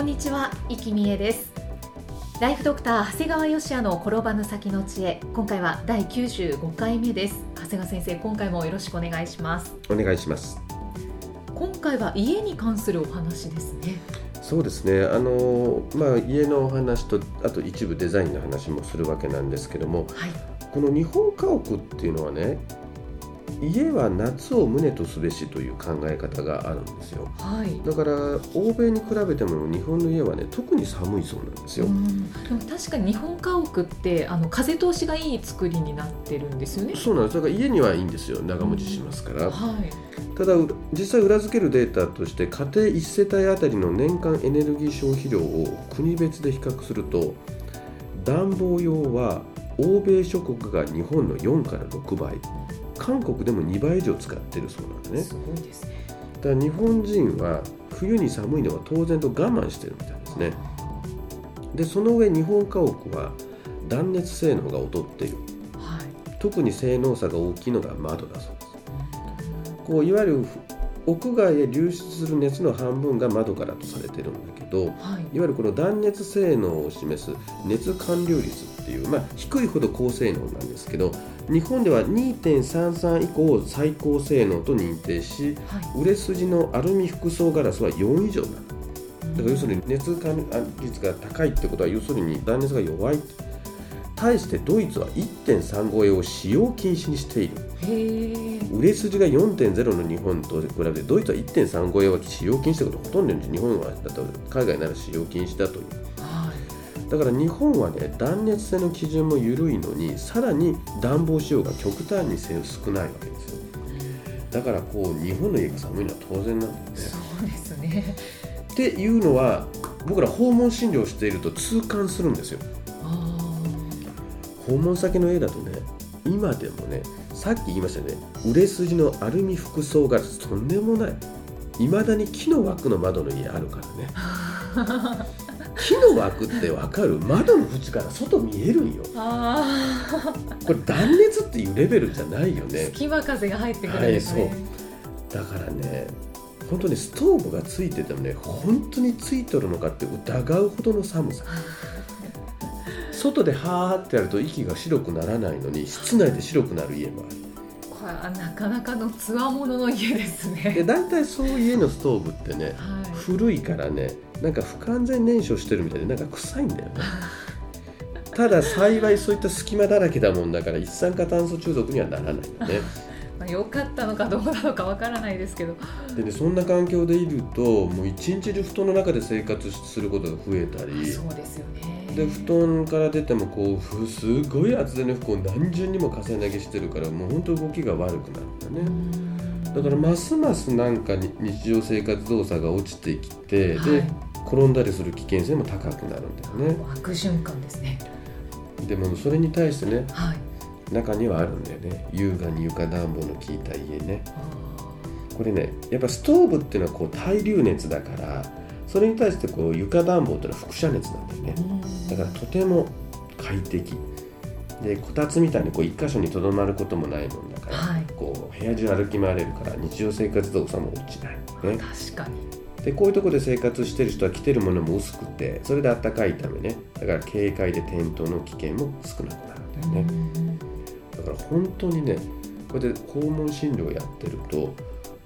こんにちは、生きみえです。ライフドクター長谷川芳也の転ばぬ先の知恵。今回は第95回目です。長谷川先生今回もよろしくお願いします。お願いします。今回は家に関するお話ですね。そうですね。あの、まあ、家のお話とあと一部デザインの話もするわけなんですけどもはい。この日本家屋っていうのはね家は夏を旨とすべしという考え方があるんですよ。はい。だから欧米に比べても日本の家はね特に寒いそうなんですよ、うん。でも確かに日本家屋ってあの風通しがいい作りになってるんですよね。そうなんです。だから家にはいいんですよ。長持ちしますから、はい。ただ実際裏付けるデータとして家庭1世帯あたりの年間エネルギー消費量を国別で比較すると暖房用は欧米諸国が日本の4から6倍韓国でも2倍以上使ってるそうなんですねすごいですね。だ日本人は冬に寒いのは当然と我慢してるみたいですねでその上日本家屋は断熱性能が劣っているはい。特に性能差が大きいのが窓だそうですこういわゆる屋外へ流出する熱の半分が窓からとされてるんだけどはい。いわゆるこの断熱性能を示す熱完了率っていう、まあ、低いほど高性能なんですけど日本では2.33以降最高性能と認定しはい。売れ筋のアルミ複層ガラスは4以上なのだから要するに熱管率が高いってことは要するに断熱が弱い対してドイツは1.3超えを使用禁止にしている。売れ筋が4.0の日本と比べてドイツは1.3超えは使用禁止ってことほとんど日本はだと海外なら使用禁止だというはい。だから日本はね断熱性の基準も緩いのにさらに暖房使用が極端に少ないわけですよだからこう日本の家が寒いのは当然なんだよねそうですね。っていうのは僕ら訪問診療していると痛感するんですよあ訪問先の家だとね今でもねさっき言いましたよね売れ筋のアルミ複層ガラスとんでもない。いまだに木の枠の窓の家あるからね。木の枠ってわかる？窓の縁から外見えるんよ。これ断熱っていうレベルじゃないよあ。ね。隙間風が入ってくるんですね。だからね本当にストーブがついててもね本当についとるのかって疑うほどの寒さ外ではーってやると息が白くならないのに室内で白くなる家もあるこれはなかなかのつわものの家ですでね。大体そういう家のストーブってねはい。古いからねなんか不完全燃焼してるみたいでなんか臭いんだよねただ幸いそういった隙間だらけだもんだから一酸化炭素中毒にはならないよね まあ良かったのかどうなのかわからないですけど。でねそんな環境でいるともう一日中布団の中で生活することが増えたりそうですよね。で布団から出てもこうふすごい厚手の服を何重にも重ね着してるからもう本当動きが悪くなるんだねだからますますなんかに日常生活動作が落ちてきて、はい。で転んだりする危険性も高くなるんだよね。悪循環ですね。でもそれに対してねはい。中にはあるんだよね。優雅に床暖房の効いた家ね。あこれねやっぱストーブっていうのはこう対流熱だからそれに対してこう床暖房っていうのは輻射熱なんだよね。だからとても快適。でこたつみたいにこう一箇所にとどまることもないもんだから、はい。こう部屋中歩き回れるから日常生活動作も落ちない、ね、確かに。でこういうところで生活してる人は着てるものも薄くてそれであったかいためね。だから警戒で転倒の危険も少なくなるんだよね。だから本当にねこれで訪問診療やってると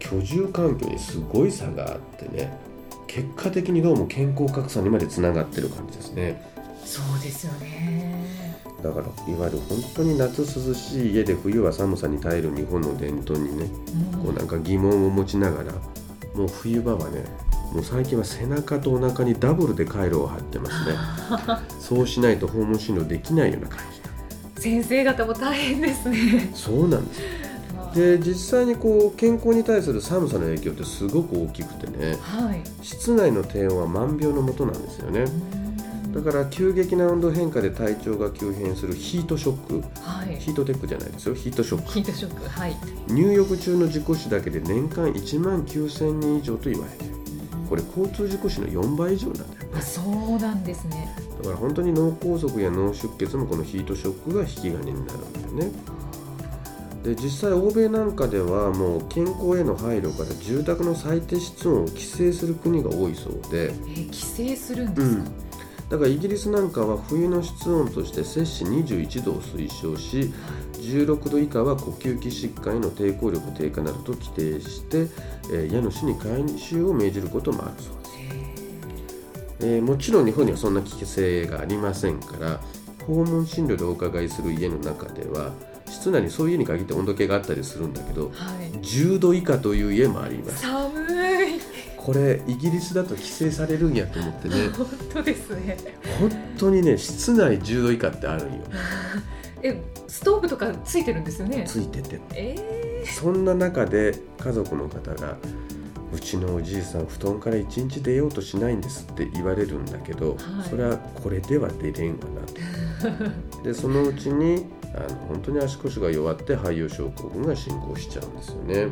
居住環境にすごい差があってね結果的にどうも健康格差にまでつながってる感じですね。そうですよね。だからいわゆる本当に夏涼しい家で冬は寒さに耐える日本の伝統にねこうなんか疑問を持ちながらもう冬場はねもう最近は背中とお腹にダブルで回路を貼ってますね。そうしないと訪問診療できないような感じだ先生方も大変ですね。そうなんですで実際にこう健康に対する寒さの影響ってすごく大きくてねはい。室内の低温は万病のもとなんですよねだから急激な温度変化で体調が急変するヒートショックはい。ヒートテックじゃないですよヒートショックヒートショック。はい。入浴中の事故死だけで年間1万9000人以上と言われているこれ交通事故死の4倍以上なんだよあ、ねそうなんですね。だから本当に脳梗塞や脳出血もこのヒートショックが引き金になるんだよねで実際欧米なんかではもう健康への配慮から住宅の最低室温を規制する国が多いそうで、えー、規制するんでうすか？ん、だからイギリスなんかは冬の室温として摂氏21度を推奨し16度以下は呼吸器疾患への抵抗力低下などと規定して、えー家主に回収を命じることもあるそうです、えーもちろん日本にはそんな規制がありませんから訪問診療でお伺いする家の中では室内にそういう家に限って温度計があったりするんだけどはい。10度以下という家もあります寒い。これイギリスだと規制されるんやと思ってね 本当ですね。本当にね室内10度以下ってあるんよ え、ストーブとかついてるんですよね？ついててえそんな中で家族の方が「うちのおじいさん布団から一日出ようとしないんです」って言われるんだけど、はいそれはこれでは出れんわなと。でそのうちにあの本当に足腰が弱って肺葉症候群が進行しちゃうんですよね。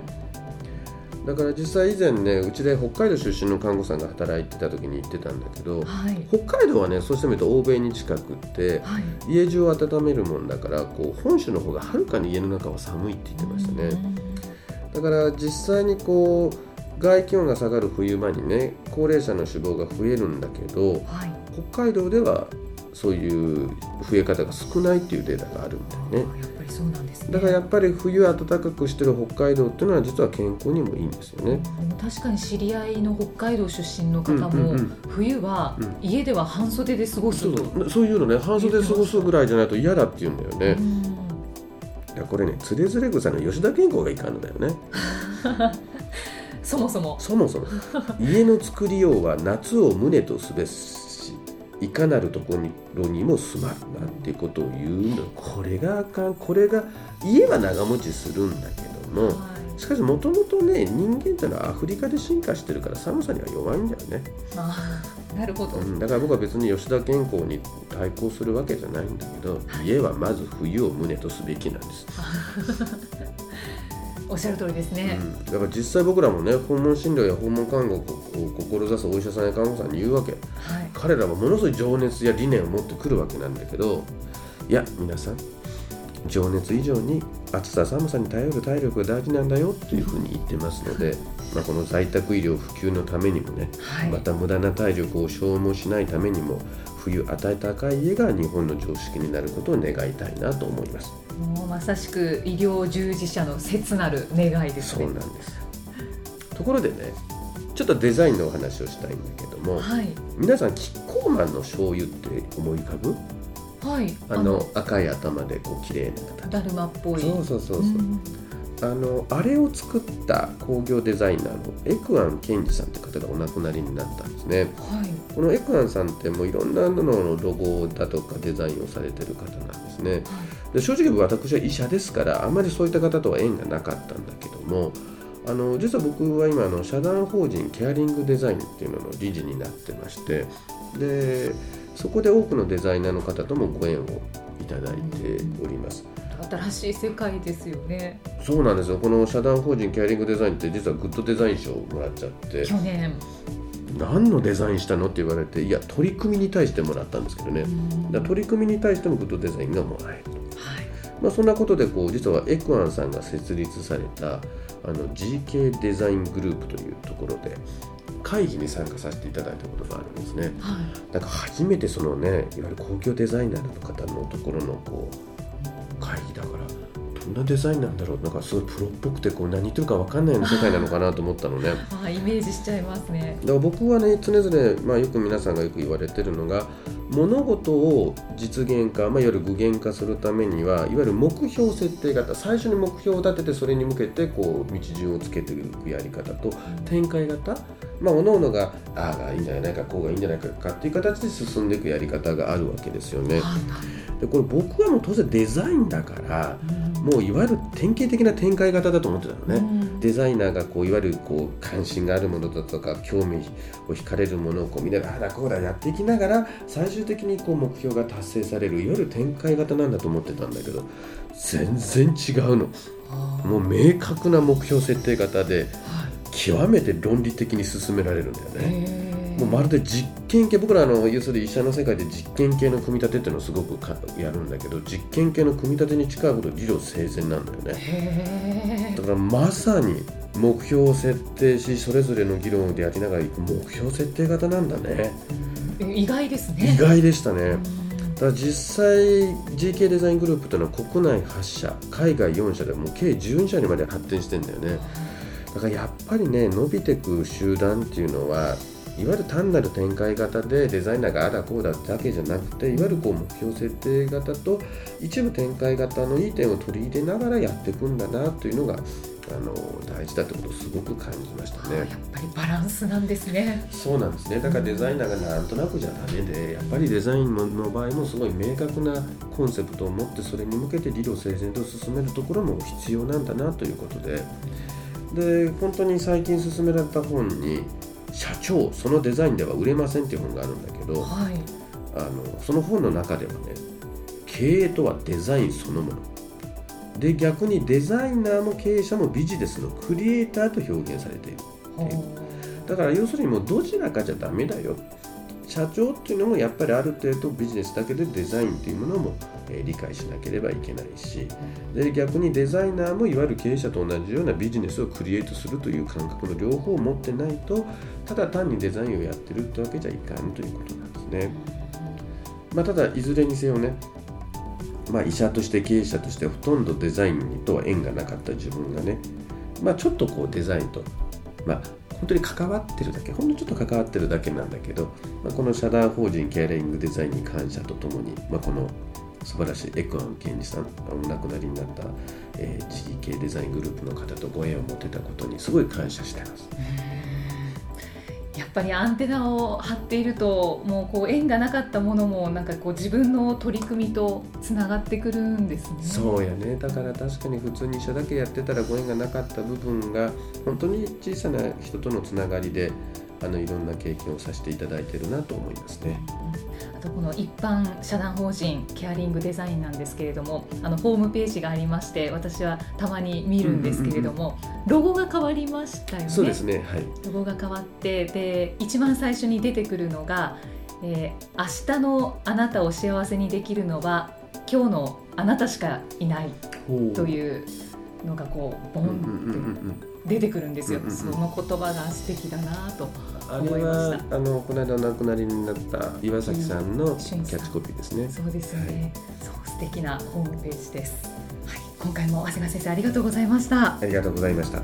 だから実際以前ねうちで北海道出身の看護師さんが働いてた時に言ってたんだけどー、はい。北海道はねそうしてみると欧米に近くってはい。家中を温めるもんだからこう本州の方がはるかに家の中は寒いって言ってましたね。だから実際にこう外気温が下がる冬場にね高齢者の死亡が増えるんだけどはい。北海道ではそういう増え方が少ないっていうデータがあるんだよね。あやっぱりそうなんですね。だからやっぱり冬暖かくしてる北海道っていうのは実は健康にもいいんですよね。確かに知り合いの北海道出身の方うんも、冬はうん。家では半袖で過ごすそうう。そういうのね半袖で過ごすぐらいじゃないと嫌だって言うんだよね。うん。いやこれねつれづれ草の吉田健康がいかんのだよね そもそも。そもそも。家の作りようは夏を旨とすべしいかなるところにも住まるなっていうことを言うの。これがあかん。これが家は長持ちするんだけどもはい。しかしもともとね人間ってのはアフリカで進化してるから寒さには弱いんだよね、あーなるほど、うん、だから僕は別に吉田健康に対抗するわけじゃないんだけど家はまず冬を旨とすべきなんです おっしゃる通りですね、うん、だから実際僕らもね訪問診療や訪問看護を志すお医者さんや看護師さんに言うわけはい彼らはものすごい情熱や理念を持ってくるわけなんだけどいや皆さん情熱以上に暑さ寒さに耐える体力が大事なんだよっていうふうに言ってますので、まあ、この在宅医療普及のためにもねはいまた無駄な体力を消耗しないためにも冬暖かい家が日本の常識になることを願いたいなと思います。もうまさしく医療従事者の切なる願いですね。そうなんです。ところでねちょっとデザインのお話をしたいんだけどもはい。皆さんキッコーマンの醤油って思い浮かぶ？はい。あの赤い頭でこう綺麗な形。だるまっぽい。そうそうそうそう、ん。あのあれを作った工業デザイナーのエクアン・ケンジさんという方がお亡くなりになったんですね。はい。このエクアンさんってもういろんなののロゴだとかデザインをされてる方なんですねで正直私は医者ですからあまりそういった方とは縁がなかったんだけどもあの実は僕は今あの社団法人ケアリングデザインっていうのの理事になってましてでそこで多くのデザイナーの方ともご縁をいただいております。新しい世界ですよね。そうなんですよ。この社団法人ケアリングデザインって実はグッドデザイン賞をもらっちゃって。去年。何のデザインしたのって言われていや取り組みに対してもらったんですけどね。取り組みに対してもグッドデザインがもらえると。はいまあ、そんなことでこう実はエクアンさんが設立されたあの GK デザイングループというところで会議に参加させていただいたことがあるんですね。はいだから初めてそのねいわゆる公共デザイナーの方のところのこう会議だからどんなデザインなんだろうなんかすごいプロっぽくてこう何言ってるか分かんないような世界なのかなと思ったのね。あイメージしちゃいますねだから僕はね常々、まあ、よく皆さんがよく言われてるのが物事を実現化、まあ、いわゆる具現化するためにはいわゆる目標設定型最初に目標を立ててそれに向けてこう道順をつけていくやり方と展開型まあ各々がああがいいんじゃないかこうがいいんじゃないかっていう形で進んでいくやり方があるわけですよね。はいでこれ僕はもう当然デザインだから、もういわゆる典型的な展開型だと思ってたのね、うん。デザイナーがこういわゆるこう関心があるものだとか興味を惹かれるものをこうみんなでああだこうだやっていきながら最終的にこう目標が達成されるいわゆる展開型なんだと思ってたんだけど全然違うの。もう明確な目標設定型ではい。極めて論理的に進められるんだよね。もうまるで実験系僕らあの要するに医者の世界で実験系の組み立てっていうのをすごくかやるんだけど実験系の組み立てに近いほど理路整然なんだよね。へだからまさに目標を設定しそれぞれの議論でやりながらいく目標設定型なんだね。ー意外ですね。意外でしたね。うん。だから実際 GK デザイングループというのは国内8社海外4社でもう計12社にまで発展してんだよねだからやっぱりね伸びてく集団っていうのはいわゆる単なる展開型でデザイナーがあだこうだだけじゃなくていわゆるこう目標設定型と一部展開型のいい点を取り入れながらやっていくんだなというのがあの大事だってことをすごく感じましたね。やっぱりバランスなんですね。そうなんですね。だからデザイナーがなんとなくじゃダメでやっぱりデザインの場合もすごい明確なコンセプトを持ってそれに向けて理路整然と進めるところも必要なんだなということで。で本当に最近進められた本に「社長そのデザインでは売れません」っていう本があるんだけどはい。あのその本の中ではね経営とはデザインそのもの。で逆にデザイナーも経営者もビジネスのクリエイターと表現されているだから要するにもうどちらかじゃダメだよ社長っていうのもやっぱりある程度ビジネスだけでデザインっていうものも、理解しなければいけないしで逆にデザイナーもいわゆる経営者と同じようなビジネスをクリエイトするという感覚の両方を持ってないとただ単にデザインをやってるってわけじゃいかんということなんですね。まあ、ただいずれにせよねまあ、医者として経営者としてほとんどデザインとは縁がなかった自分がね、まあ、ちょっとこうデザインと、まあ、本当に関わってるだけほんのちょっと関わってるだけなんだけど、まあ、この社団法人ケアリングデザインに感謝とともに、まあ、この素晴らしいエクアン健二さんお亡くなりになった、えー、GK デザイングループの方とご縁を持てたことにすごい感謝してます。やっぱりアンテナを張っているともうこう縁がなかったものもなんかこう自分の取り組みとつながってくるんですね。そうやねだから確かに普通に医者だけやってたらご縁がなかった部分が本当に小さな人とのつながりであのいろんな経験をさせていただいてるなと思いますね。あとこの一般社団法人ケアリングデザインなんですけれどもあのホームページがありまして私はたまに見るんですけれども、ロゴが変わりましたよね。そうですねはいロゴが変わってで一番最初に出てくるのが、えー明日のあなたを幸せにできるのは今日のあなたしかいないとういうのがこうボンって出てくるんですよ、うんうんうん。その言葉が素敵だなと思いまはした。あのこの間お亡くなりになった岩崎さんのキャッチコピーですね。そうですね、そう素敵なホームページです、はい、今回も長谷川先生ありがとうございました。ありがとうございました。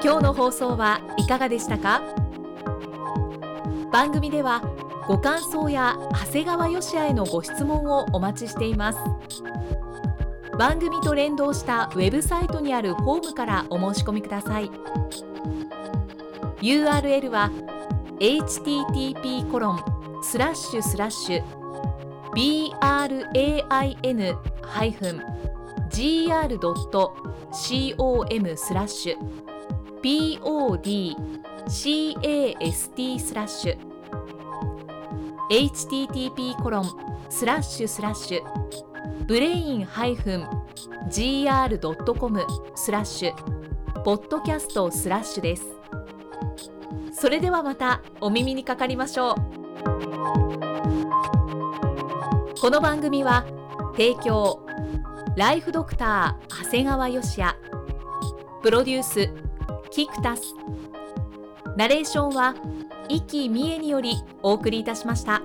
今日の放送はいかがでしたか？番組ではご感想や長谷川よしあへのご質問をお待ちしています。番組と連動したウェブサイトにあるホームからお申し込みください。URL は http コロンスラッシュスラッシュ brain-gr.com スラッシュ podcast スラッシュ http コロンスラッシュスラッシュブレイン -gr.com スラッシュポッドキャストスラッシュです。それではまたお耳にかかりましょう。この番組は提供ライフドクター長谷川芳也。プロデュースキクタス。ナレーションは生き見えによりお送りいたしました。